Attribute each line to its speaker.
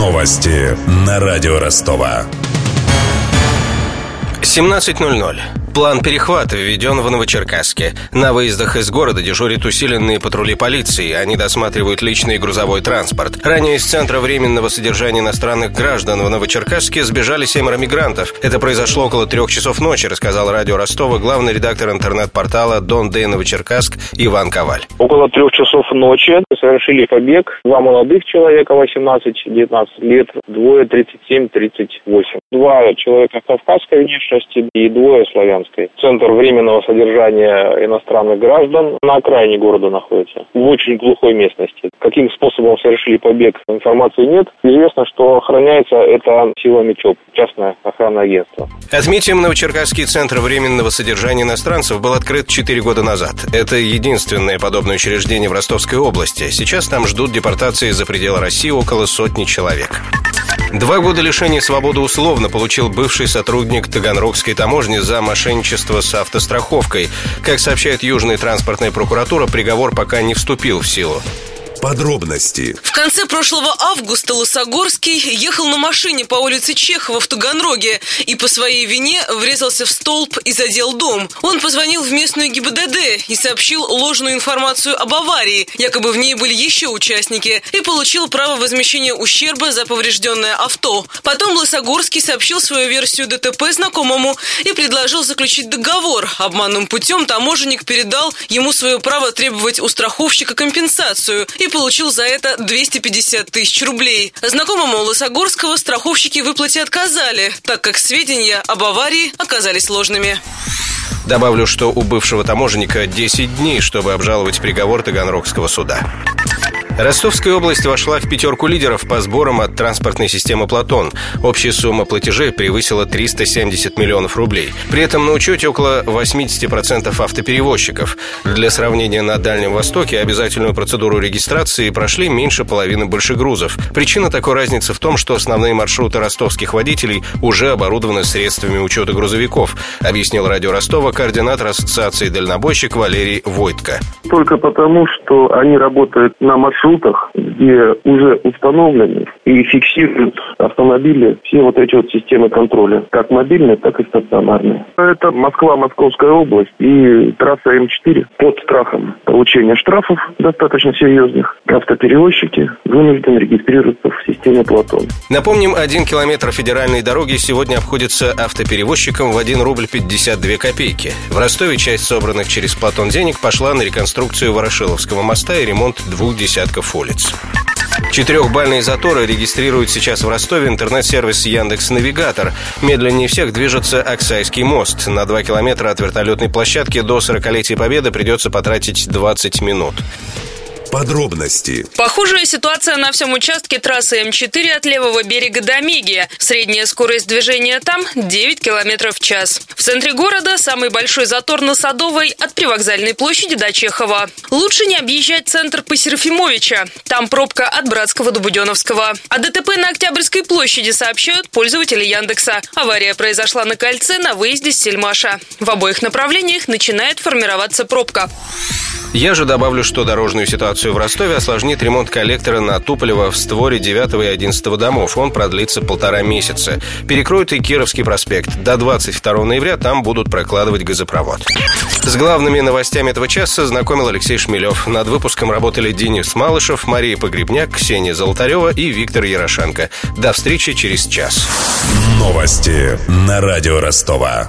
Speaker 1: Новости на радио Ростова.
Speaker 2: 17.00. План перехвата введен в Новочеркасске. На выездах из города дежурят усиленные патрули полиции. Они досматривают личный грузовой транспорт. Ранее из Центра временного содержания иностранных граждан в Новочеркасске сбежали семеро мигрантов. Это произошло около трех часов ночи, рассказал радио Ростова главный редактор интернет-портала Дон Дэй Новочеркасск Иван Коваль.
Speaker 3: Около трех часов ночи совершили побег. Два молодых человека, 18-19 лет, двое 37-38. Два человека кавказской внешности и двое славян Луганской. Центр временного содержания иностранных граждан на окраине города находится, в очень глухой местности. Каким способом совершили побег, информации нет. Известно, что охраняется это силами ЧОП, частное охранное агентство.
Speaker 2: Отметим, Новочеркасский центр временного содержания иностранцев был открыт 4 года назад. Это единственное подобное учреждение в Ростовской области. Сейчас там ждут депортации за пределы России около сотни человек. Два года лишения свободы условно получил бывший сотрудник Таганрогской таможни за мошенничество с автостраховкой. Как сообщает Южная транспортная прокуратура, приговор пока не вступил в силу.
Speaker 1: Подробности.
Speaker 4: В конце прошлого августа Лысогорский ехал на машине по улице Чехова в Таганроге и по своей вине врезался в столб и задел дом. Он позвонил в местную ГИБДД и сообщил ложную информацию об аварии, якобы в ней были еще участники, и получил право возмещения ущерба за поврежденное авто. Потом Лысогорский сообщил свою версию ДТП знакомому и предложил заключить договор. Обманным путем таможенник передал ему свое право требовать у страховщика компенсацию и получил за это 250 тысяч рублей. Знакомому Лысогорского страховщики выплате отказали, так как сведения об аварии оказались ложными.
Speaker 2: Добавлю, что у бывшего таможенника 10 дней, чтобы обжаловать приговор Таганрогского суда. Ростовская область вошла в пятерку лидеров по сборам от транспортной системы «Платон». Общая сумма платежей превысила 370 миллионов рублей. При этом на учете около 80% автоперевозчиков. Для сравнения, на Дальнем Востоке обязательную процедуру регистрации прошли меньше половины большегрузов. Причина такой разницы в том, что основные маршруты ростовских водителей уже оборудованы средствами учета грузовиков, объяснил радио Ростова координатор Ассоциации дальнобойщик Валерий Войтко.
Speaker 5: Только потому, что они работают на маршруте маршрутах, где уже установлены и фиксируют автомобили все вот эти вот системы контроля, как мобильные, так и стационарные. Это Москва, Московская область и трасса М4 под страхом получения штрафов достаточно серьезных. Автоперевозчики вынуждены регистрироваться в системе Платон.
Speaker 2: Напомним, один километр федеральной дороги сегодня обходится автоперевозчикам в 1 рубль 52 копейки. В Ростове часть собранных через Платон денег пошла на реконструкцию Ворошиловского моста и ремонт двух десятков десятков улиц. Четырехбальные заторы регистрирует сейчас в Ростове интернет-сервис Яндекс Навигатор. Медленнее всех движется Оксайский мост. На 2 километра от вертолетной площадки до 40-летия Победы придется потратить 20 минут.
Speaker 1: Подробности.
Speaker 4: Похожая ситуация на всем участке трассы М4 от левого берега до Миги. Средняя скорость движения там 9 км в час. В центре города самый большой затор на Садовой от привокзальной площади до Чехова. Лучше не объезжать центр по Серафимовича. Там пробка от Братского до Буденовского. О ДТП на Октябрьской площади сообщают пользователи Яндекса. Авария произошла на кольце на выезде с Сельмаша. В обоих направлениях начинает формироваться пробка.
Speaker 2: Я же добавлю, что дорожную ситуацию в Ростове осложнит ремонт коллектора на Туполево в створе 9 и 11 домов. Он продлится полтора месяца. Перекроют и Кировский проспект. До 22 ноября там будут прокладывать газопровод. С главными новостями этого часа знакомил Алексей Шмелев. Над выпуском работали Денис Малышев, Мария Погребняк, Ксения Золотарева и Виктор Ярошенко. До встречи через час.
Speaker 1: Новости на радио Ростова.